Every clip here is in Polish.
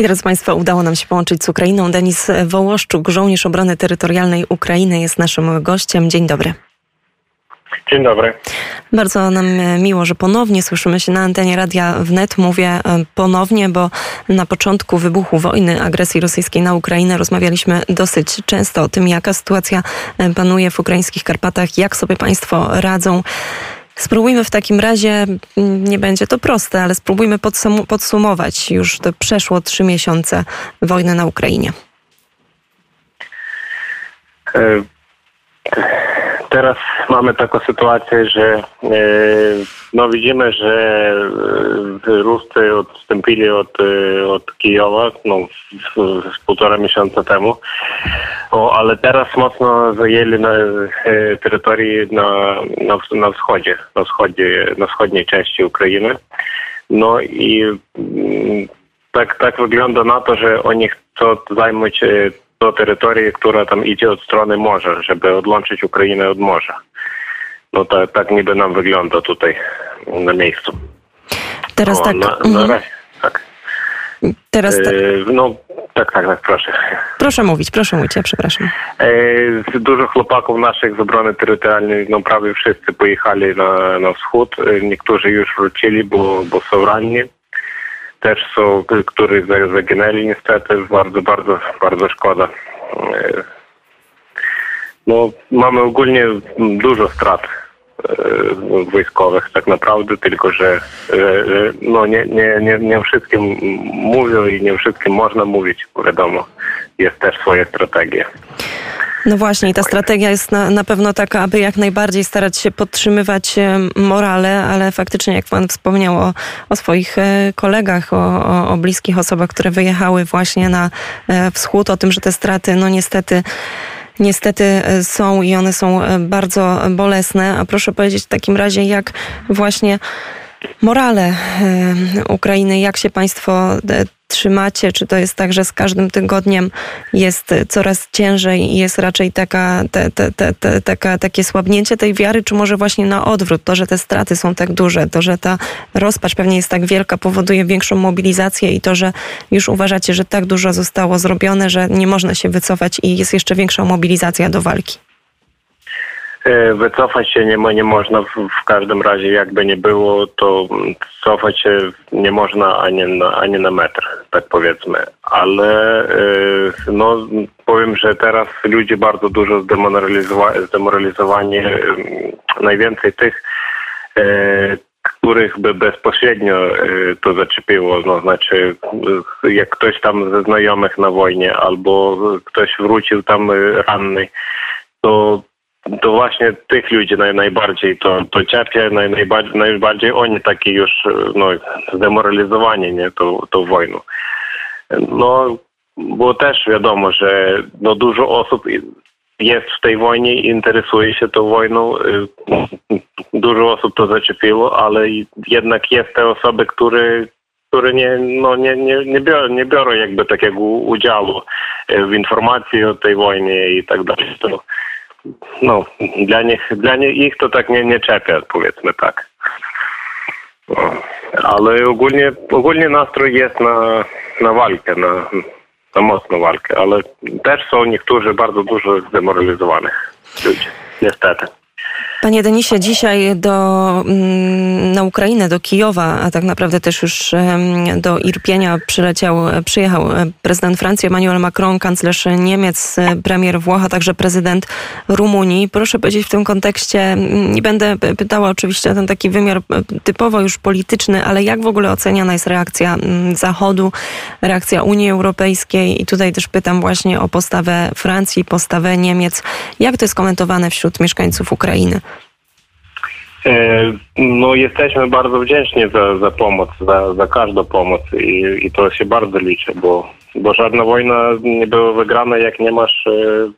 I drodzy Państwo, udało nam się połączyć z Ukrainą. Denis Wołoszczuk, żołnierz obrony terytorialnej Ukrainy jest naszym gościem. Dzień dobry. Dzień dobry. Bardzo nam miło, że ponownie słyszymy się na antenie Radia Wnet. Mówię e, ponownie, bo na początku wybuchu wojny, agresji rosyjskiej na Ukrainę rozmawialiśmy dosyć często o tym, jaka sytuacja e, panuje w ukraińskich Karpatach, jak sobie Państwo radzą. Spróbujmy w takim razie, nie będzie to proste, ale spróbujmy podsum podsumować już te przeszło trzy miesiące wojny na Ukrainie. E Teraz mamy taką sytuację, że e, no widzimy, że e, Ruscy odstąpili od, e, od Kijowa no, z, półtora miesiąca temu, o, ale teraz mocno zajęli na terytorii na, na, na wschodzie, na wschodzie, na wschodniej części Ukrainy. No i mm, tak, tak wygląda na to, że oni chcą zająć do terytorii, która tam idzie od strony morza, żeby odłączyć Ukrainę od morza. No tak, tak niby nam wygląda tutaj na miejscu. Teraz tak. Na, na mhm. tak. Teraz tak. E, no tak, tak, tak, proszę. Proszę mówić, proszę mówić, ja przepraszam. E, dużo chłopaków naszych z obrony terytorialnej, no prawie wszyscy pojechali na, na wschód. E, niektórzy już wrócili, bo, bo są ranni też są, których zaginęli niestety. Bardzo, bardzo, bardzo szkoda. E, no, mamy ogólnie dużo strat e, wojskowych tak naprawdę, tylko że no, nie, nie, nie, nie wszystkim mówią i nie wszystkim można mówić, wiadomo, jest też swoje strategie. No właśnie, ta strategia jest na, na pewno taka, aby jak najbardziej starać się podtrzymywać e, morale, ale faktycznie, jak Pan wspomniał o, o swoich e, kolegach, o, o, o bliskich osobach, które wyjechały właśnie na e, wschód, o tym, że te straty, no niestety, niestety są i one są bardzo bolesne. A proszę powiedzieć w takim razie, jak właśnie morale Ukrainy, jak się Państwo trzymacie? Czy to jest tak, że z każdym tygodniem jest coraz ciężej i jest raczej taka, te, te, te, taka, takie słabnięcie tej wiary, czy może właśnie na odwrót? To, że te straty są tak duże, to, że ta rozpacz pewnie jest tak wielka, powoduje większą mobilizację i to, że już uważacie, że tak dużo zostało zrobione, że nie można się wycofać i jest jeszcze większa mobilizacja do walki. E, wycofać się nie, nie można w, każdym razie, jakby nie było, to cofać się nie można ani na, ani na metr, tak powiedzmy. Ale e, no, powiem, że teraz ludzie bardzo dużo zdemoralizowa zdemoralizowani. Najwięcej tych, e, których by bezpośrednio to zaczepiło, no znaczy jak ktoś tam ze znajomych na wojnie albo ktoś wrócił tam ranny, to to właśnie tych ludzi naj, najbardziej to, to cierpią, naj, najbardziej, najbardziej oni taki już no, zdemoralizowani nie, tą, tą wojną. No, bo też wiadomo, że no, dużo osób jest w tej wojnie i interesuje się tą wojną. Dużo osób to zaczepiło, ale jednak jest te osoby, które, które nie, no, nie, nie, nie, biorą, nie biorą jakby takiego udziału w informacji o tej wojnie i tak dalej. No, dla nich, dla nich ich to tak nie, nie czepia, powiedzmy tak. Ale ogólnie, ogólnie nastrój jest na, na walkę, na, na mocną walkę, ale też są niektórzy bardzo dużo zdemoralizowanych ludzi, niestety. Panie Denisie, dzisiaj do, mm, na Ukrainę, do Kijowa, a tak naprawdę też już do Irpienia przyleciał, przyjechał prezydent Francji Emmanuel Macron, kanclerz Niemiec, premier Włoch, a także prezydent Rumunii. Proszę powiedzieć w tym kontekście, mm, nie będę pytała oczywiście o ten taki wymiar e, typowo już polityczny, ale jak w ogóle oceniana jest reakcja mm, Zachodu, reakcja Unii Europejskiej i tutaj też pytam właśnie o postawę Francji, postawę Niemiec. Jak to jest komentowane wśród mieszkańców Ukrainy? E, no, jesteśmy bardzo wdzięczni za, za pomoc, za, za każdą pomoc i, i to się bardzo liczy, bo, bo żadna wojna nie była wygrana, jak nie masz, e,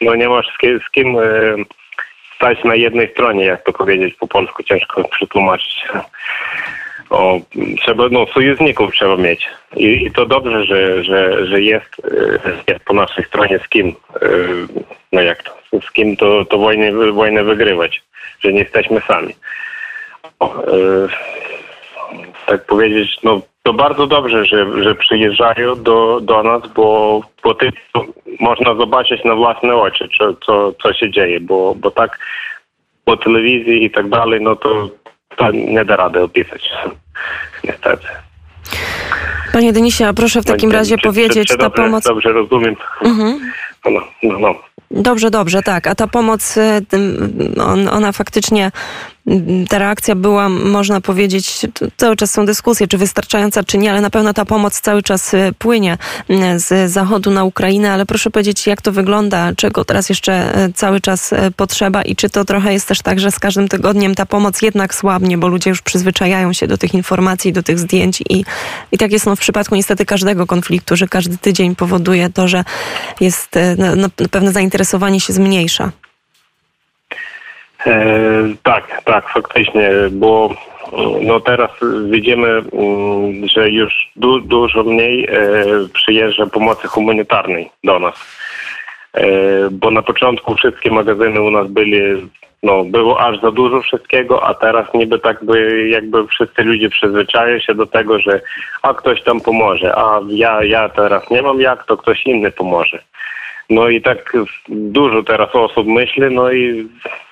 no nie masz z kim, z kim e, stać na jednej stronie, jak to powiedzieć po polsku, ciężko przetłumaczyć. O, trzeba, no, sojuszników trzeba mieć. I, I, to dobrze, że, że, że jest, jest po naszej stronie z kim, no jak to, z kim to, to wojnę, wojnę wygrywać że nie jesteśmy sami. O, e, tak powiedzieć, no to bardzo dobrze, że, że przyjeżdżają do, do nas, bo, bo ty, można zobaczyć na własne oczy, co, co, co się dzieje, bo, bo tak po telewizji i tak dalej, no to, to nie da rady opisać. Niestety. Panie Denisie, a proszę w takim razie czy, powiedzieć, czy, czy ta dobrze, pomoc... Dobrze rozumiem. Mhm. No, no, no. Dobrze, dobrze, tak. A ta pomoc, on, ona faktycznie, ta reakcja była, można powiedzieć, cały czas są dyskusje, czy wystarczająca, czy nie, ale na pewno ta pomoc cały czas y, płynie y, z zachodu na Ukrainę, ale proszę powiedzieć, jak to wygląda, czego teraz jeszcze cały czas potrzeba i czy to trochę jest też tak, że z każdym tygodniem ta pomoc jednak słabnie, bo ludzie już przyzwyczajają się do tych informacji, do tych zdjęć i, i tak jest no, w przypadku niestety każdego konfliktu, że każdy tydzień powoduje to, że jest no, no, pewne zainteresowanie się zmniejsza. E, tak, tak, faktycznie, bo no teraz widzimy, mm, że już du, dużo mniej e, przyjeżdża pomocy humanitarnej do nas. E, bo na początku wszystkie magazyny u nas byli, no było aż za dużo wszystkiego, a teraz niby tak by jakby wszyscy ludzie przyzwyczają się do tego, że a ktoś tam pomoże, a ja, ja teraz nie mam jak, to ktoś inny pomoże. No i tak dużo teraz osób myśli, no i,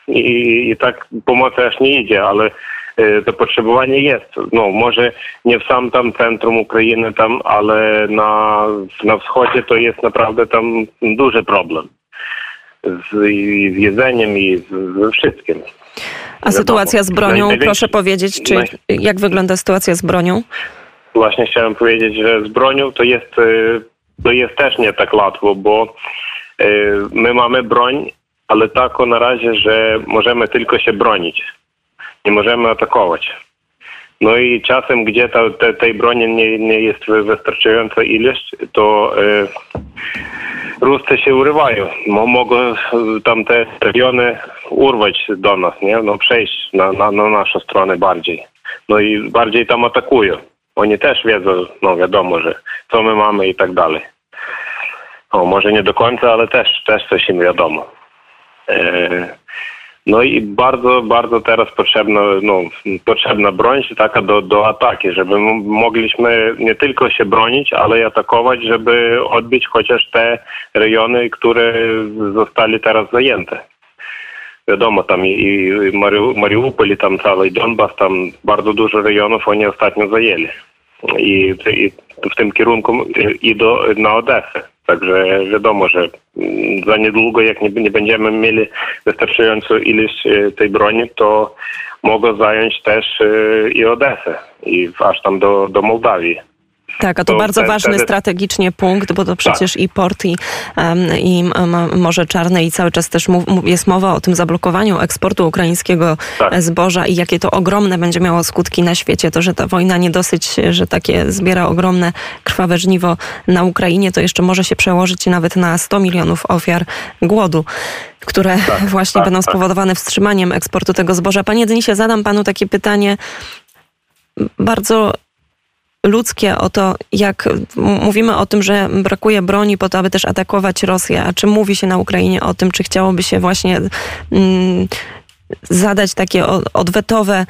i, i tak pomocy aż nie idzie, ale e, to potrzebowanie jest. No może nie w sam tam centrum Ukrainy tam, ale na, na wschodzie to jest naprawdę tam duży problem. Z, z jedzeniem i z, ze wszystkim. A sytuacja z bronią, proszę powiedzieć, czy jak wygląda sytuacja z bronią? Właśnie chciałem powiedzieć, że z bronią to jest e, to jest też nie tak łatwo, bo e, my mamy broń, ale tako na razie, że możemy tylko się bronić. Nie możemy atakować. No i czasem, gdzie ta, te, tej broni nie, nie jest wystarczająca ilość, to e, Ruscy się urywają. Mogą tam te regiony urwać do nas, nie? No przejść na, na, na naszą stronę bardziej. No i bardziej tam atakują. Oni też wiedzą, no wiadomo, że co my mamy i tak dalej. O, może nie do końca, ale też, też coś im wiadomo. E, no i bardzo, bardzo teraz potrzebna, no, potrzebna broń taka do, do ataki, żeby mogliśmy nie tylko się bronić, ale i atakować, żeby odbić chociaż te rejony, które zostali teraz zajęte. Wiadomo, tam i, i Mariupol, i tam cały Donbas, tam bardzo dużo rejonów oni ostatnio zajęli. I, i w tym kierunku idą na Odessę. Także wiadomo, że za niedługo, jak nie, nie będziemy mieli wystarczającą ilość e, tej broni, to mogą zająć też e, i Odesę, i aż tam do, do Mołdawii. Tak, a to, to bardzo ten, ważny wtedy... strategicznie punkt, bo to przecież tak. i port, i, i Morze Czarne, i cały czas też jest mowa o tym zablokowaniu eksportu ukraińskiego tak. zboża i jakie to ogromne będzie miało skutki na świecie. To, że ta wojna nie dosyć, że takie zbiera ogromne krwawe żniwo na Ukrainie, to jeszcze może się przełożyć nawet na 100 milionów ofiar głodu które tak, właśnie tak, będą tak. spowodowane wstrzymaniem eksportu tego zboża. Panie Denisie, zadam panu takie pytanie bardzo ludzkie o to, jak mówimy o tym, że brakuje broni po to, aby też atakować Rosję, a czy mówi się na Ukrainie o tym, czy chciałoby się właśnie mm, zadać takie odwetowe,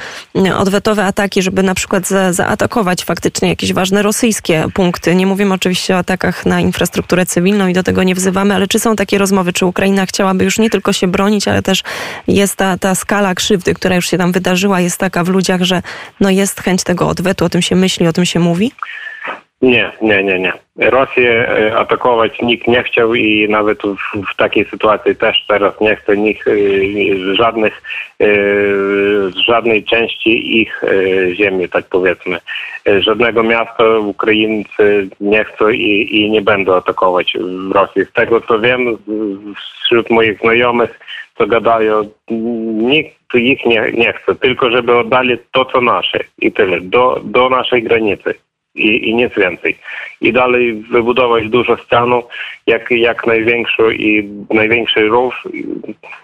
odwetowe ataki, żeby na przykład za, zaatakować faktycznie jakieś ważne rosyjskie punkty. Nie mówimy oczywiście o atakach na infrastrukturę cywilną i do tego nie wzywamy, ale czy są takie rozmowy, czy Ukraina chciałaby już nie tylko się bronić, ale też jest ta, ta skala krzywdy, która już się tam wydarzyła, jest taka w ludziach, że no jest chęć tego odwetu, o tym się myśli, o tym się mówi? Nie, nie, nie, nie. Rosję e, atakować nikt nie chciał i nawet w, w takiej sytuacji też teraz nie chce nikt e, żadnych, e, z żadnej części ich ziemi, tak powiedzmy. Żadnego miasta Ukraińcy nie chcą i, i nie będą atakować w Rosji. Z tego co wiem, wśród moich znajomych, co gadają, nikt ich nie, nie chce, tylko żeby oddali to, co nasze i tyle, do, do naszej granicy i, i nic więcej. I dalej wybudować dużo stanów, jak, jak największą i największy rów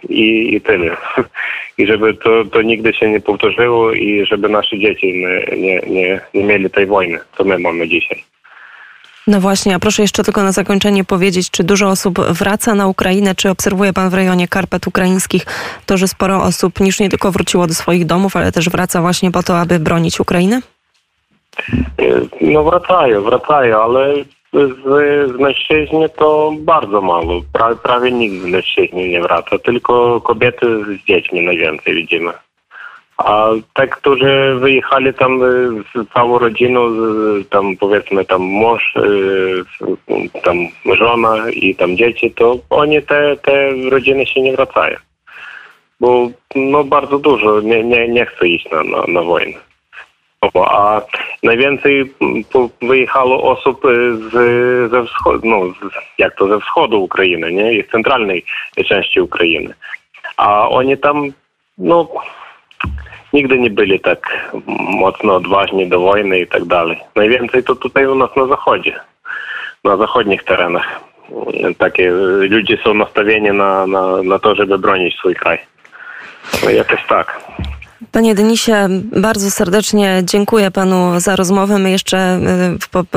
i, i tyle. I żeby to, to nigdy się nie powtórzyło i żeby nasze dzieci nie, nie, nie, nie mieli tej wojny, co my mamy dzisiaj. No właśnie, a proszę jeszcze tylko na zakończenie powiedzieć, czy dużo osób wraca na Ukrainę, czy obserwuje Pan w rejonie Karpat Ukraińskich to, że sporo osób już nie tylko wróciło do swoich domów, ale też wraca właśnie po to, aby bronić Ukrainy? No wracają, wracają, ale z, z to bardzo mało. Pra, prawie nikt z mężczyźni nie wraca, tylko kobiety z dziećmi najwięcej widzimy. A te, którzy wyjechali tam y, z całą rodziną, tam powiedzmy tam mąż, y, tam żona i tam dzieci, to oni te, te rodziny się nie wracają. Bo no bardzo dużo nie, nie, nie chce iść na, na, na wojnę. Mm, po- wyjechało osób z, ze wschodu, no jak to ze wschodu Ukrainy, nie? I z centralnej części Ukrainy. A oni tam, no, nigdy nie byli tak mocno odważni do wojny i tak dalej. Najwięcej to tutaj u nas na zachodzie, na zachodnich terenach. Takie ludzie są nastawieni na, na, na to, żeby bronić swój kraj. No jakoś tak. Panie Denisie, bardzo serdecznie dziękuję panu za rozmowę. My jeszcze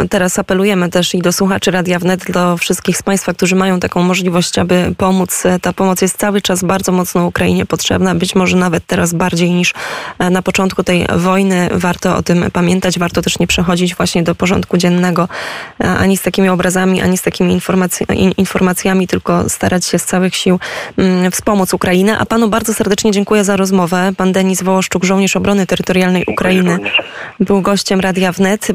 y, teraz apelujemy też i do słuchaczy Radia Wnet, do wszystkich z państwa, którzy mają taką możliwość, aby pomóc. Ta pomoc jest cały czas bardzo mocno Ukrainie potrzebna, być może nawet teraz bardziej niż e, na początku tej wojny. Warto o tym pamiętać, warto też nie przechodzić właśnie do porządku dziennego e, ani z takimi obrazami, ani z takimi informacjami, tylko starać się z całych sił mm, wspomóc Ukrainę. A panu bardzo serdecznie dziękuję za rozmowę. Pan Denis Wołoszczuk, żołnierz obrony terytorialnej Ukrainy, był gościem Radia Wnet.